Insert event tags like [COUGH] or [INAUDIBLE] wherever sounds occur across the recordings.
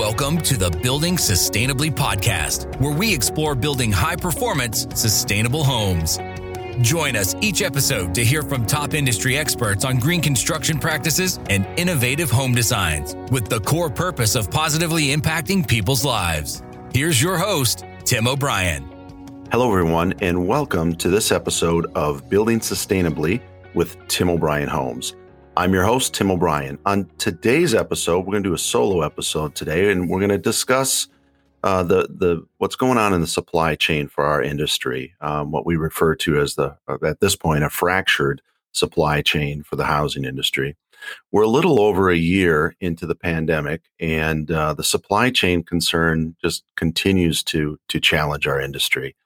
Welcome to the Building Sustainably podcast, where we explore building high performance, sustainable homes. Join us each episode to hear from top industry experts on green construction practices and innovative home designs, with the core purpose of positively impacting people's lives. Here's your host, Tim O'Brien. Hello, everyone, and welcome to this episode of Building Sustainably with Tim O'Brien Homes. I'm your host, Tim O'Brien. On today's episode, we're going to do a solo episode today, and we're going to discuss uh, the the what's going on in the supply chain for our industry, um, what we refer to as the uh, at this point a fractured supply chain for the housing industry. We're a little over a year into the pandemic, and uh, the supply chain concern just continues to to challenge our industry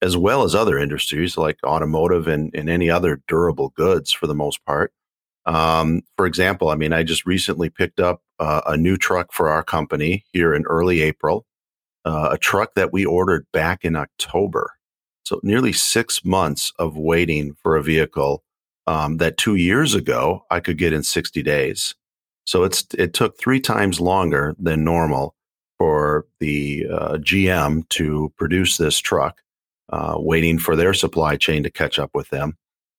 as well as other industries like automotive and, and any other durable goods for the most part. Um, for example, I mean, I just recently picked up uh, a new truck for our company here in early April, uh, a truck that we ordered back in October. So nearly six months of waiting for a vehicle um, that two years ago I could get in 60 days. So it's it took three times longer than normal for the uh, GM to produce this truck uh, waiting for their supply chain to catch up with them.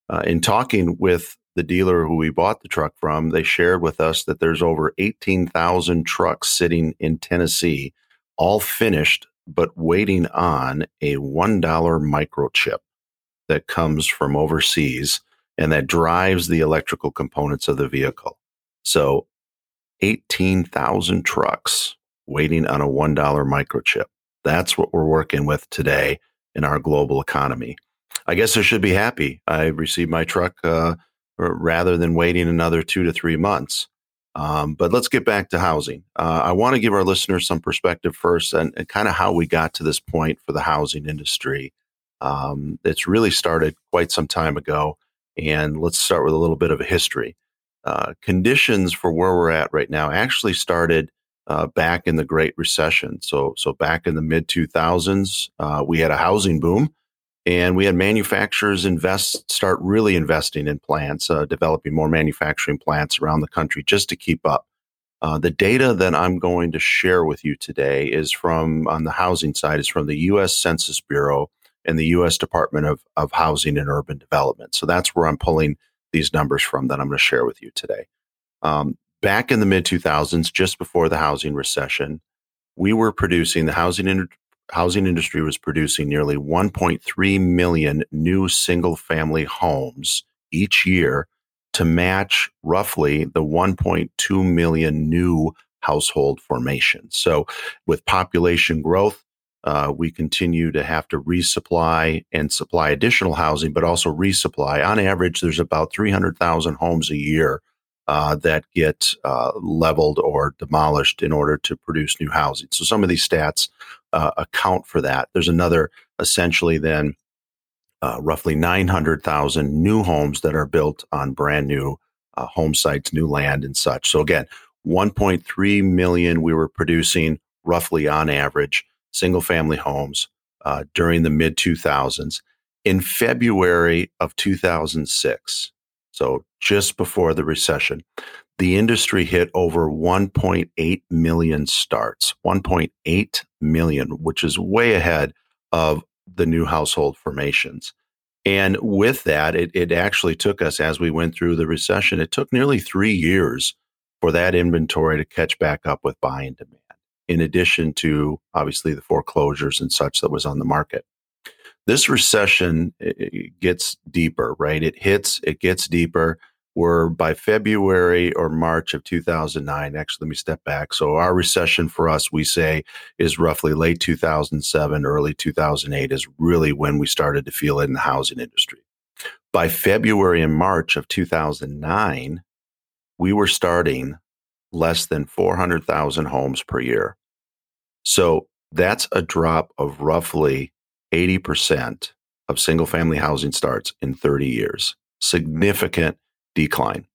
Uh, in talking with the dealer who we bought the truck from, they shared with us that there's over 18,000 trucks sitting in Tennessee, all finished, but waiting on a $1 microchip that comes from overseas and that drives the electrical components of the vehicle. So 18,000 trucks waiting on a $1 microchip. That's what we're working with today in our global economy. I guess I should be happy. I received my truck uh, rather than waiting another two to three months. Um, but let's get back to housing. Uh, I want to give our listeners some perspective first and, and kind of how we got to this point for the housing industry. Um, it's really started quite some time ago. And let's start with a little bit of a history. Uh, conditions for where we're at right now actually started uh, back in the Great Recession. So, so back in the mid 2000s, uh, we had a housing boom, and we had manufacturers invest start really investing in plants, uh, developing more manufacturing plants around the country just to keep up. Uh, the data that I'm going to share with you today is from on the housing side is from the U.S. Census Bureau and the U.S. Department of, of Housing and Urban Development. So that's where I'm pulling these numbers from that I'm going to share with you today. Um, back in the mid 2000s, just before the housing recession, we were producing the housing in, housing industry was producing nearly 1.3 million new single family homes each year to match roughly the 1.2 million new household formations. So, with population growth, uh, we continue to have to resupply and supply additional housing, but also resupply. On average, there's about 300,000 homes a year uh, that get uh, leveled or demolished in order to produce new housing. So some of these stats uh, account for that. There's another essentially then uh, roughly 900,000 new homes that are built on brand new uh, home sites, new land, and such. So again, 1.3 million we were producing roughly on average single family homes during the mid 2000s. In February of 2006, so just before the recession, the industry hit over 1.8 million starts, 1.8 million, which is way ahead of the new household formations. And with that, it, it actually took us, as we went through the recession, it took nearly three years for that inventory to catch back up with buying demand, in addition to obviously the foreclosures and such that was on the market this recession gets deeper, right? It hits, it gets deeper. We're by February or March of 2009. Actually, let me step back. So, our recession for us, we say, is roughly late 2007, early 2008 is really when we started to feel it in the housing industry. By February and March of 2009, we were starting less than 400,000 homes per year. So, that's a drop of roughly 80% of single family housing starts in 30 years. Significant decline.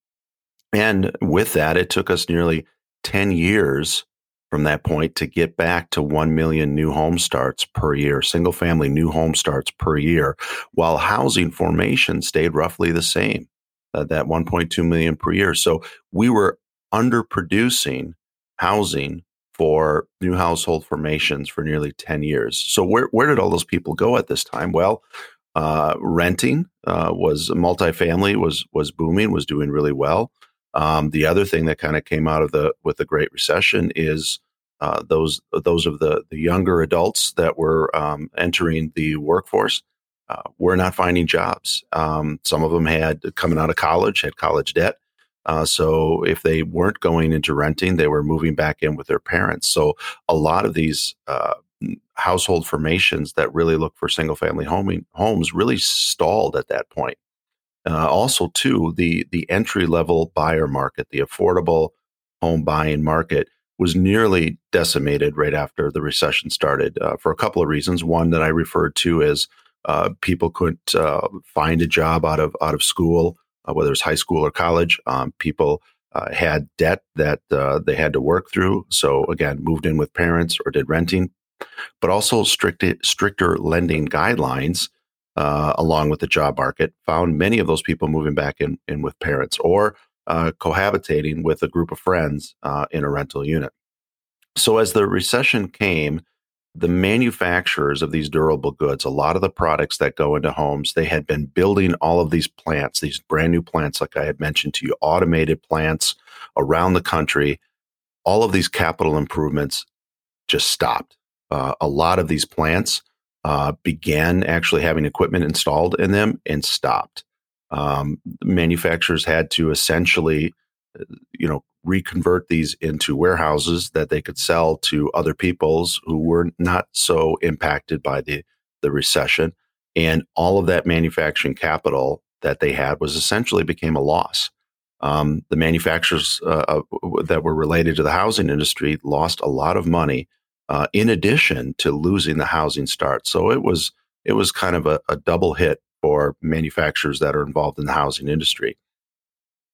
And with that, it took us nearly 10 years from that point to get back to 1 million new home starts per year, single family new home starts per year, while housing formation stayed roughly the same, uh, that 1.2 million per year. So we were underproducing housing for new household formations for nearly 10 years. So, where, where did all those people go at this time? Well, uh, renting uh, was multifamily was was booming, was doing really well. Um, the other thing that kind of came out of the with the Great Recession is uh, those those of the the younger adults that were um, entering the workforce uh, were not finding jobs. Um, some of them had coming out of college had college debt. Uh, so if they weren't going into renting, they were moving back in with their parents. So a lot of these uh, household formations that really look for single family homing, homes really stalled at that point. Uh, also, too, the the entry level buyer market, the affordable home buying market, was nearly decimated right after the recession started uh, for a couple of reasons. One that I referred to as uh, people couldn't uh, find a job out of out of school, uh, whether it's high school or college. Um, people uh, had debt that they had to work through. So again, moved in with parents or did renting but also strict, stricter lending guidelines uh, along with the job market found many of those people moving back in, in with parents or uh, cohabitating with a group of friends uh, in a rental unit. So as the recession came, the manufacturers of these durable goods, a lot of the products that go into homes, they had been building all of these plants, these brand new plants, like I had mentioned to you, automated plants around the country. All of these capital improvements just stopped uh, a lot of these plants uh, began actually having equipment installed in them and stopped. Um, manufacturers had to essentially, you know, reconvert these into warehouses that they could sell to other peoples who were not so impacted by the the recession, and all of that manufacturing capital that they had was essentially became a loss. Um, the manufacturers uh, that were related to the housing industry lost a lot of money uh, in addition to losing the housing start. So it was it was kind of a, a double hit for manufacturers that are involved in the housing industry.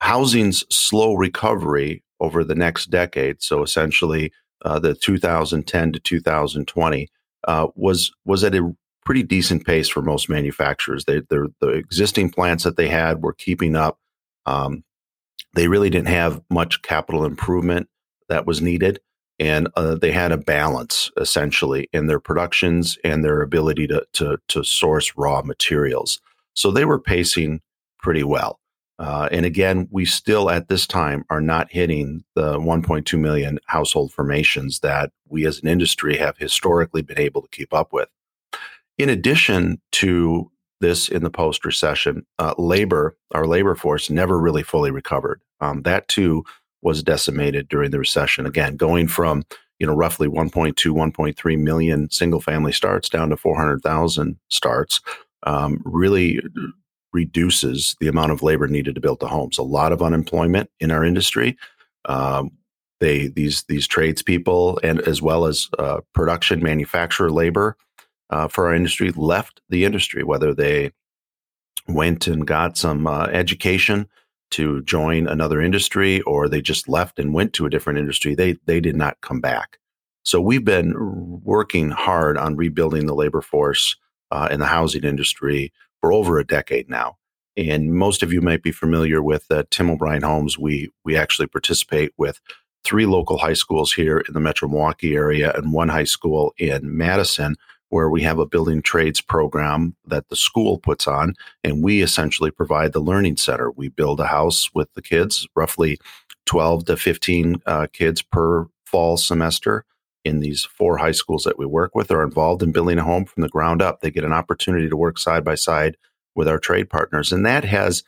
Housing's slow recovery over the next decade, so essentially uh, the 2010 to 2020, uh, was was at a pretty decent pace for most manufacturers. They, the existing plants that they had were keeping up. Um, they really didn't have much capital improvement that was needed and uh, they had a balance essentially in their productions and their ability to, to, to source raw materials. So they were pacing pretty well. Uh, and again, we still at this time are not hitting the 1.2 million household formations that we as an industry have historically been able to keep up with. In addition to this in the post recession, uh, labor, our labor force never really fully recovered. Um, that too was decimated during the recession. Again, going from you know roughly 1.2, 1.3 million single family starts down to 400,000 starts um, really reduces the amount of labor needed to build the homes. A lot of unemployment in our industry. Um, they these these tradespeople and as well as uh, production manufacturer labor uh, for our industry left the industry, whether they went and got some uh, education to join another industry or they just left and went to a different industry, they they did not come back. So we've been working hard on rebuilding the labor force uh, in the housing industry for over a decade now. And most of you might be familiar with uh, Tim O'Brien Homes. We we actually participate with three local high schools here in the Metro Milwaukee area and one high school in Madison where we have a building trades program that the school puts on, and we essentially provide the learning center. We build a house with the kids, roughly 12 to 15 uh, kids per fall semester in these four high schools that we work with are involved in building a home from the ground up. They get an opportunity to work side by side with our trade partners, and that has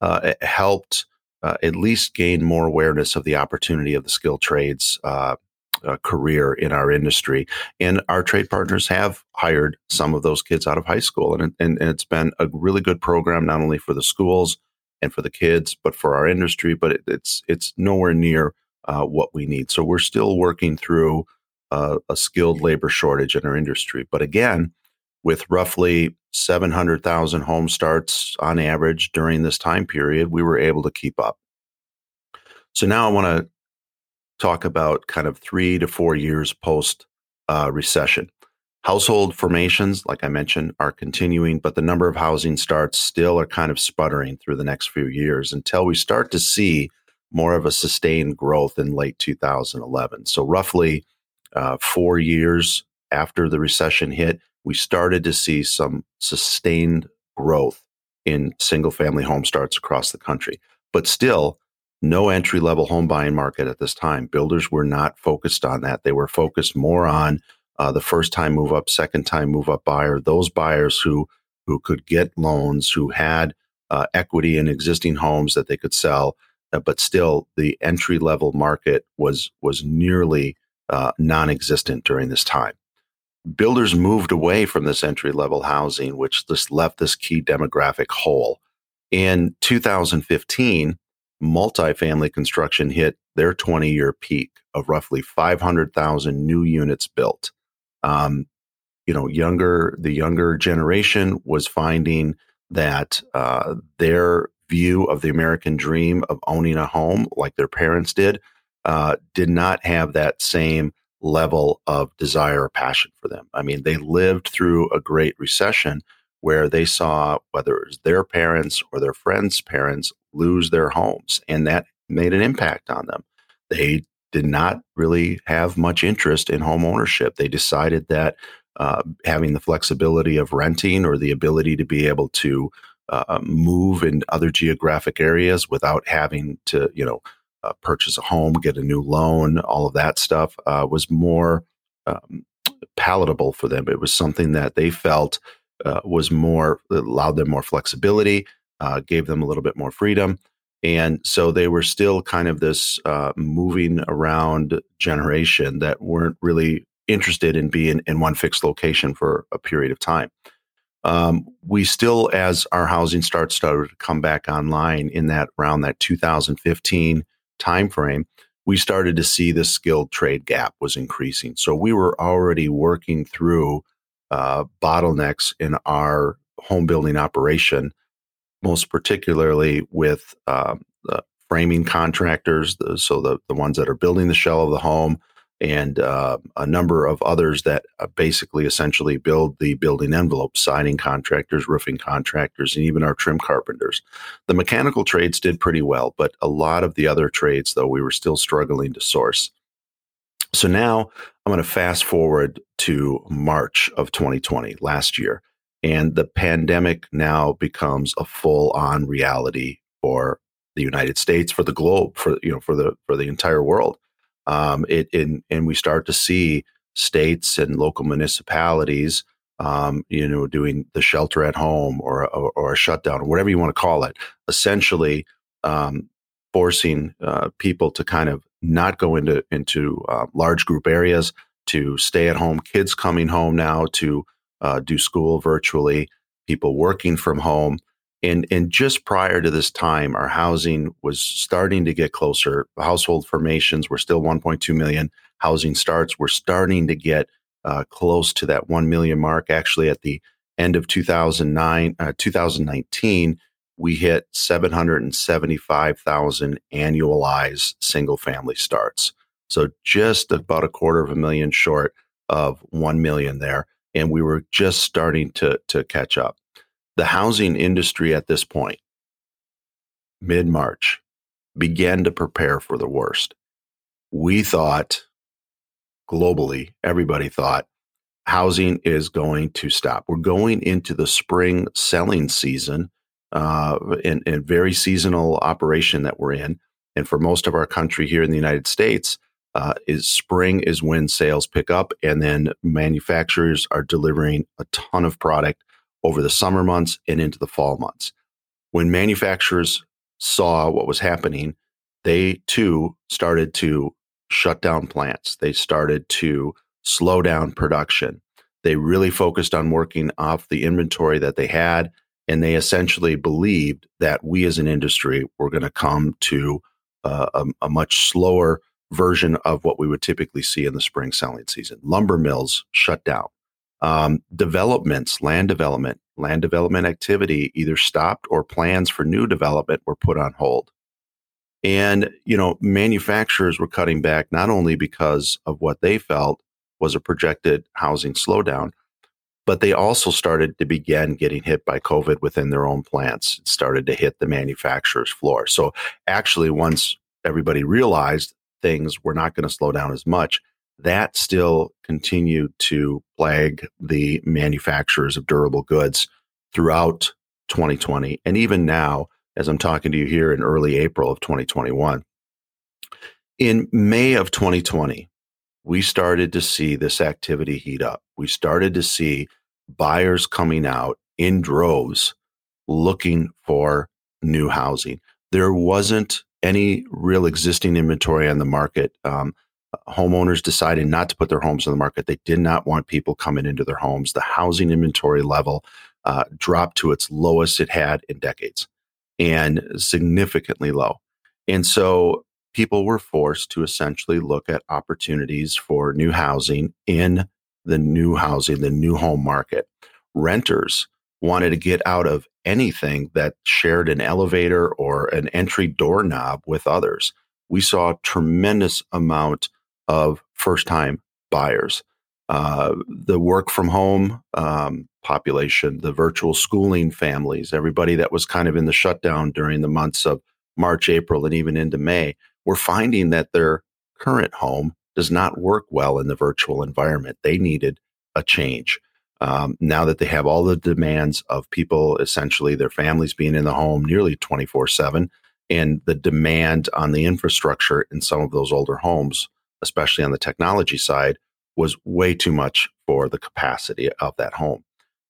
uh, helped uh, at least gain more awareness of the opportunity of the skilled trades uh, uh, career in our industry. And our trade partners have hired some of those kids out of high school. And, and, and it's been a really good program, not only for the schools and for the kids, but for our industry. But it, it's, it's nowhere near uh, what we need. So we're still working through uh, a skilled labor shortage in our industry. But again, with roughly 700,000 home starts on average during this time period, we were able to keep up. So now I want to talk about kind of three to four years post uh, recession. Household formations, like I mentioned, are continuing, but the number of housing starts still are kind of sputtering through the next few years until we start to see more of a sustained growth in late 2011. So, roughly uh, four years after the recession hit, we started to see some sustained growth in single family home starts across the country. But still, no entry level home buying market at this time. Builders were not focused on that. They were focused more on uh, the first time move up, second time move up buyer, those buyers who who could get loans, who had uh, equity in existing homes that they could sell, uh, but still the entry level market was was nearly uh, non-existent during this time. Builders moved away from this entry level housing, which just left this key demographic hole. In 2015, multifamily construction hit their 20 year peak of roughly 500,000 new units built. Um, you know, younger the younger generation was finding that uh, their view of the American dream of owning a home, like their parents did, uh, did not have that same level of desire or passion for them. I mean, they lived through a great recession where they saw whether it was their parents or their friends' parents lose their homes, and that made an impact on them. They did not really have much interest in home ownership. They decided that uh, having the flexibility of renting or the ability to be able to uh, move in other geographic areas without having to, you know, uh, purchase a home, get a new loan, all of that stuff uh, was more um, palatable for them. It was something that they felt uh, was more allowed them more flexibility, uh, gave them a little bit more freedom. And so they were still kind of this uh, moving around generation that weren't really interested in being in one fixed location for a period of time. Um, we still, as our housing starts started to come back online in that around that 2015 timeframe, we started to see the skilled trade gap was increasing. So we were already working through uh, bottlenecks in our home building operation, most particularly with uh, the framing contractors, the, so the, the ones that are building the shell of the home, and uh, a number of others that uh, basically essentially build the building envelope, siding contractors, roofing contractors, and even our trim carpenters. The mechanical trades did pretty well, but a lot of the other trades, though, we were still struggling to source. So now I'm going to fast forward to March of 2020, last year, and the pandemic now becomes a full on reality for the United States, for the globe, for you know, for the for the entire world um, it, in, and we start to see states and local municipalities, um, you know, doing the shelter at home or, or, or, a shutdown or whatever you want to call it, essentially um, forcing uh, people to kind of not go into into uh, large group areas, to stay at home. Kids coming home now to uh, do school virtually, people working from home. And, and just prior to this time, our housing was starting to get closer. Household formations were still 1.2 million. Housing starts were starting to get uh, close to that 1 million mark. Actually, at the end of 2009, uh, 2019, we hit 775,000 annualized single family starts. So just about a quarter of a million short of 1 million there. And we were just starting to, to catch up the housing industry at this point, mid March, began to prepare for the worst. We thought globally, everybody thought housing is going to stop. We're going into the spring selling season uh, in, in very seasonal operation that we're in. And for most of our country here in the United States, uh, is spring is when sales pick up, and then manufacturers are delivering a ton of product over the summer months and into the fall months. When manufacturers saw what was happening, they too started to shut down plants. They started to slow down production. They really focused on working off the inventory that they had. And they essentially believed that we as an industry were going to come to uh, a, a much slower version of what we would typically see in the spring selling season. Lumber mills shut down um, developments, land development, land development activity either stopped or plans for new development were put on hold. And, you know, manufacturers were cutting back not only because of what they felt was a projected housing slowdown, but they also started to begin getting hit by COVID within their own plants. It started to hit the manufacturer's floor. So actually, once everybody realized things were not going to slow down as much, that still continued to plague the manufacturers of durable goods throughout 2020. And even now, as I'm talking to you here in early April of 2021. In May of 2020, we started to see this activity heat up. We started to see buyers coming out in droves looking for new housing. There wasn't any real existing inventory on the market. Um, homeowners decided not to put their homes on the market. They did not want people coming into their homes. The housing inventory level uh, dropped to its lowest it had in decades and significantly low. And so people were forced to essentially look at opportunities for new housing in the new housing, the new home market. Renters wanted to get out of anything that shared an elevator or an entry doorknob with others. We saw a tremendous amount of first time buyers. Uh, the work from home um, population, the virtual schooling families, everybody that was kind of in the shutdown during the months of March, April, and even into May, were finding that their current home does not work well in the virtual environment. They needed a change. Um, now that they have all the demands of people, essentially their families being in the home nearly 24 7, and the demand on the infrastructure in some of those older homes, especially on the technology side, was way too much for the capacity of that home.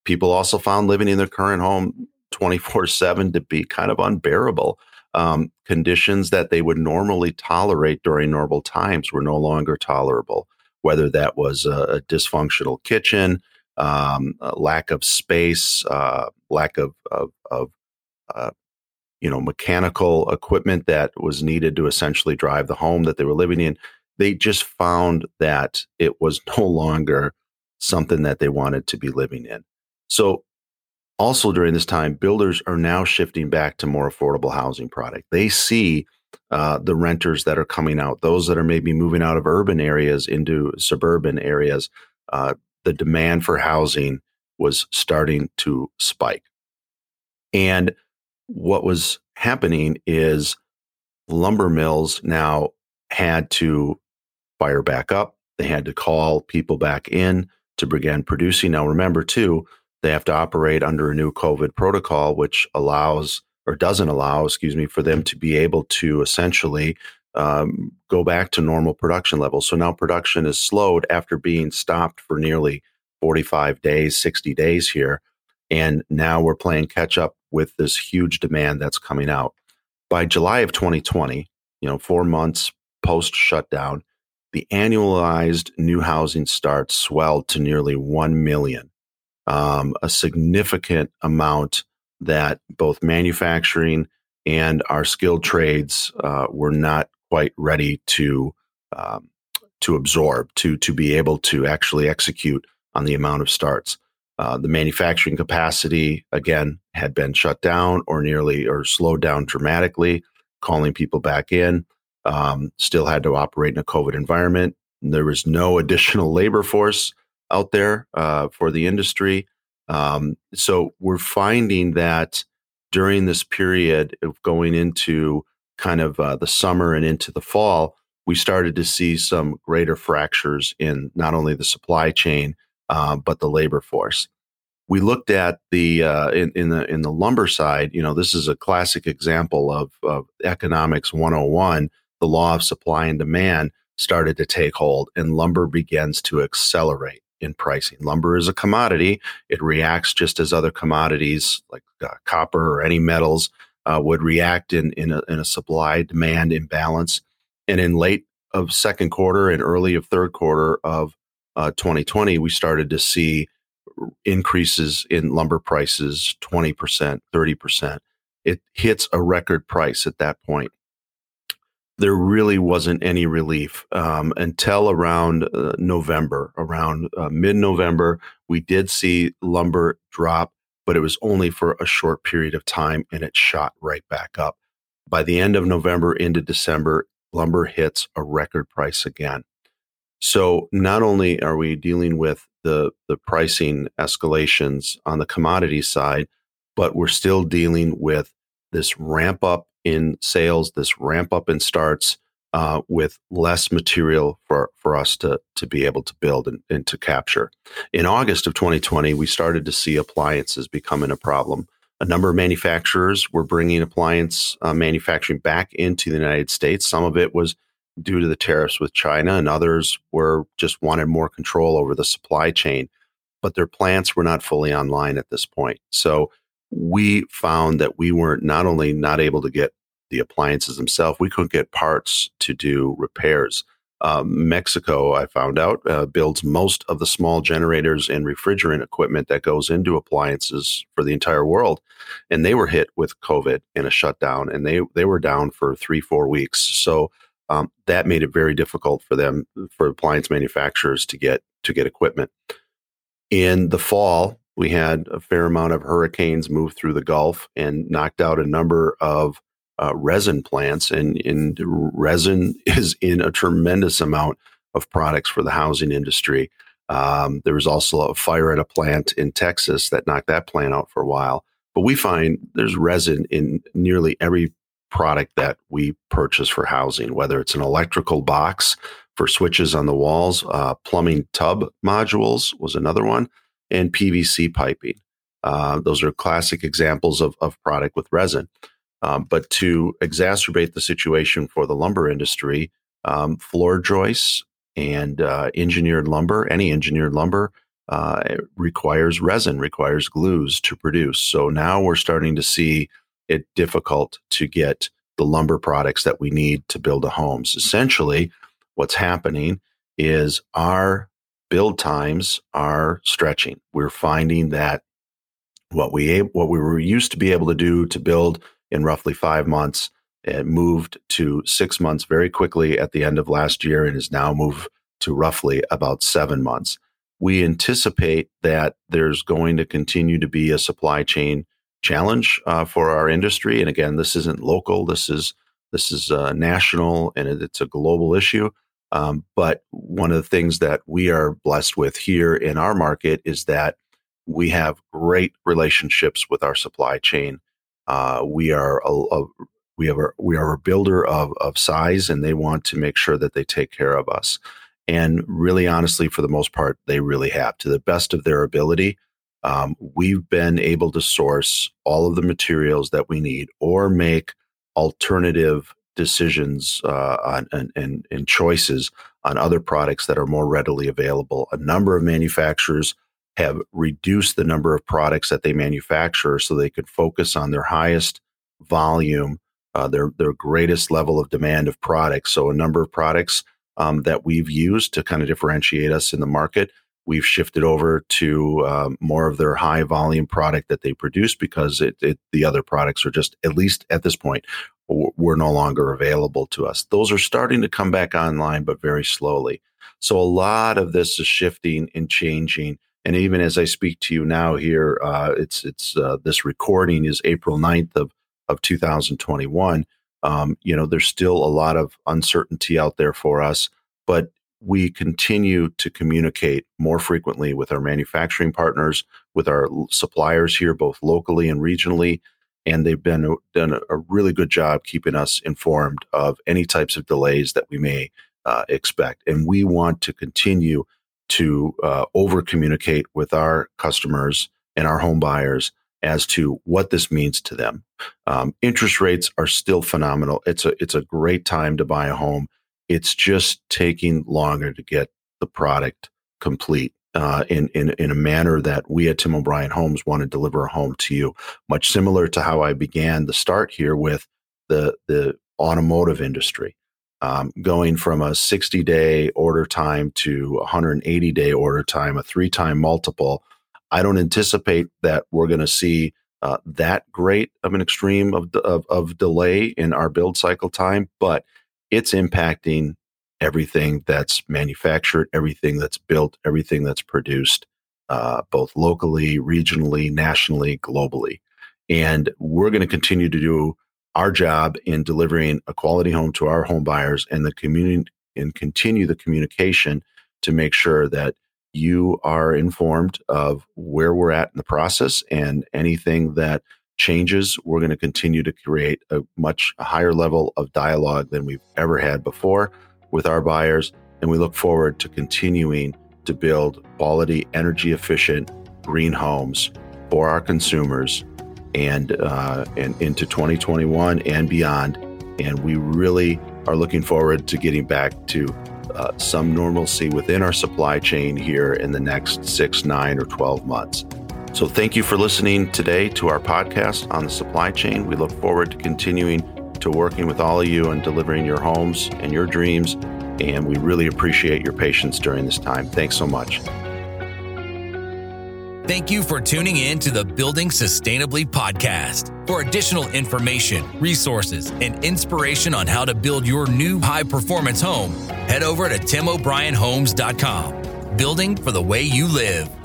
People also found living in their current home 24 7 to be kind of unbearable. Um, conditions that they would normally tolerate during normal times were no longer tolerable, whether that was a, a dysfunctional kitchen, um, lack of space, uh, lack of of, of uh, you know mechanical equipment that was needed to essentially drive the home that they were living in. They just found that it was [LAUGHS] no longer something that they wanted to be living in. So, also during this time, builders are now shifting back to more affordable housing product. They see uh, the renters that are coming out, those that are maybe moving out of urban areas into suburban areas, uh, the demand for housing was starting to spike. And what was happening is lumber mills now had to fire back up. They had to call people back in to begin producing. Now, remember, too, they have to operate under a new COVID protocol, which allows or doesn't allow, excuse me, for them to be able to essentially um, go back to normal production levels. So now production is slowed after being stopped for nearly 45 days, 60 days here. And now we're playing catch up with this huge demand that's coming out. By July of 2020, you know, four months post shutdown, the annualized new housing starts swelled to nearly 1 million, um, a significant amount that both manufacturing and our skilled trades uh, were not quite ready to um, to absorb to to be able to actually execute on the amount of starts. Uh, the manufacturing capacity again had been shut down or nearly or slowed down dramatically, calling people back in. Um, still had to operate in a COVID environment. There was no [LAUGHS] additional labor force out there uh, for the industry. Um, so we're finding that during this period of going into kind of uh, the summer and into the fall, we started to see some greater fractures in not only the supply chain uh, but the labor force. We looked at the uh, in, in, the in the lumber side. You know, this is a classic example of, of economics 101. The law of supply and demand started to take hold, and lumber begins to accelerate in pricing. Lumber is a commodity; it reacts just as other commodities like uh, copper or any metals uh, would react in in a, in a supply demand imbalance. And in late of second quarter and early of third quarter of uh, 2020, we started to see increases in lumber prices 20%, 30%. It hits a record price at that point there really wasn't any relief um, until around uh, November. Around uh, mid November, we did see lumber drop, but it was only for a short period of time and it shot right back up. By the end of November into December, lumber hits a record price again. So not only are we dealing with the, the pricing escalations on the commodity side, but we're still dealing with this ramp up in sales, this ramp up in starts uh, with less material for, for us to, to be able to build and, and to capture. In August of 2020, we started to see appliances becoming a problem. A number of manufacturers were bringing appliance uh, manufacturing back into the United States. Some of it was due to the tariffs with China, and others were just wanted more control over the supply chain. But their plants were not fully online at this point. So we found that we were not only not able to get the appliances themselves, we couldn't get parts to do repairs. Um, Mexico, I found out, uh, builds most of the small generators and refrigerant equipment that goes into appliances for the entire world, and they were hit with COVID in a shutdown, and they they were down for three four weeks. So um, that made it very difficult for them for appliance manufacturers to get to get equipment. In the fall, we had a fair amount of hurricanes move through the Gulf and knocked out a number of uh, resin plants, and, and resin [LAUGHS] is in a tremendous amount of products for the housing industry. Um, there was also a fire at a plant in Texas that knocked that plant out for a while. But we find there's resin in nearly every product that we purchase for housing, whether it's an electrical box for switches on the walls, uh, plumbing tub modules was another one, and PVC piping. Uh, those are classic examples of, of product with resin. Um, but to exacerbate the situation for the lumber industry, um, floor joists and uh, engineered lumber, any engineered lumber, uh, requires resin, requires glues to produce. So now we're starting to see it difficult to get the lumber products that we need to build a homes. Essentially, what's happening is our build times are stretching. We're finding that what we what we were used to be able to do to build in roughly five months. It moved to six months very quickly at the end of last year and is now moved to roughly about seven months. We anticipate that there's going to continue to be a supply chain challenge uh, for our industry. And again, this isn't local. This is this is uh, national, and it's a global issue. Um, but one of the things that we are blessed with here in our market is that we have great relationships with our supply chain uh, we are a, a, we have a, we are a builder of of size, and they want to make sure that they take care of us. And really, honestly, for the most part, they really have to the best of their ability. Um, we've been able to source all of the materials that we need, or make alternative decisions uh, on, and, and, and choices on other products that are more readily available. A number of manufacturers have reduced the number of products that they manufacture so they could focus on their highest volume, uh, their their greatest level of demand of products. So a number of products um, that we've used to kind of differentiate us in the market, we've shifted over to um, more of their high volume product that they produce because it, it, the other products are just at least at this point were no longer available to us. Those are starting to come back online, but very slowly. So a lot of this is shifting and changing and even as I speak to you now here, uh, it's it's uh, this recording is April 9th of of 2021. Um, you know, there's still a lot of uncertainty out there for us, but we continue to communicate more frequently with our manufacturing partners, with our suppliers here, both locally and regionally, and they've been done a really good job keeping us informed of any types of delays that we may uh, expect. And we want to continue to uh, over communicate with our customers and our home buyers as to what this means to them. Um, interest rates are still phenomenal. It's a it's a great time to buy a home. It's just taking longer to get the product complete uh, in, in in a manner that we at Tim O'Brien Homes want to deliver a home to you. Much similar to how I began the start here with the the automotive industry um, going from a 60 day order time to 180 day order time, a three time multiple. I don't anticipate that we're going to see uh, that great of an extreme of, of, of delay in our build cycle time, but it's impacting everything that's manufactured, everything that's built, everything that's produced, uh, both locally, regionally, nationally, globally. And we're going to continue to do our job in delivering a quality home to our home buyers and the community and continue the communication to make sure that you are informed of where we're at in the process and anything that changes, we're going to continue to create a much higher level of dialogue than we've ever had before with our buyers. And we look forward to continuing to build quality, energy efficient green homes for our consumers and, uh, and into 2021 and beyond. And we really are looking forward to getting back to uh, some normalcy within our supply chain here in the next six, nine, or 12 months. So, thank you for listening today to our podcast on the supply chain. We look forward to continuing to working with all of you and delivering your homes and your dreams. And we really appreciate your patience during this time. Thanks so much. Thank you for tuning in to the Building Sustainably podcast. For additional information, resources, and inspiration on how to build your new high performance home, head over to timobrienhomes.com. Building for the way you live.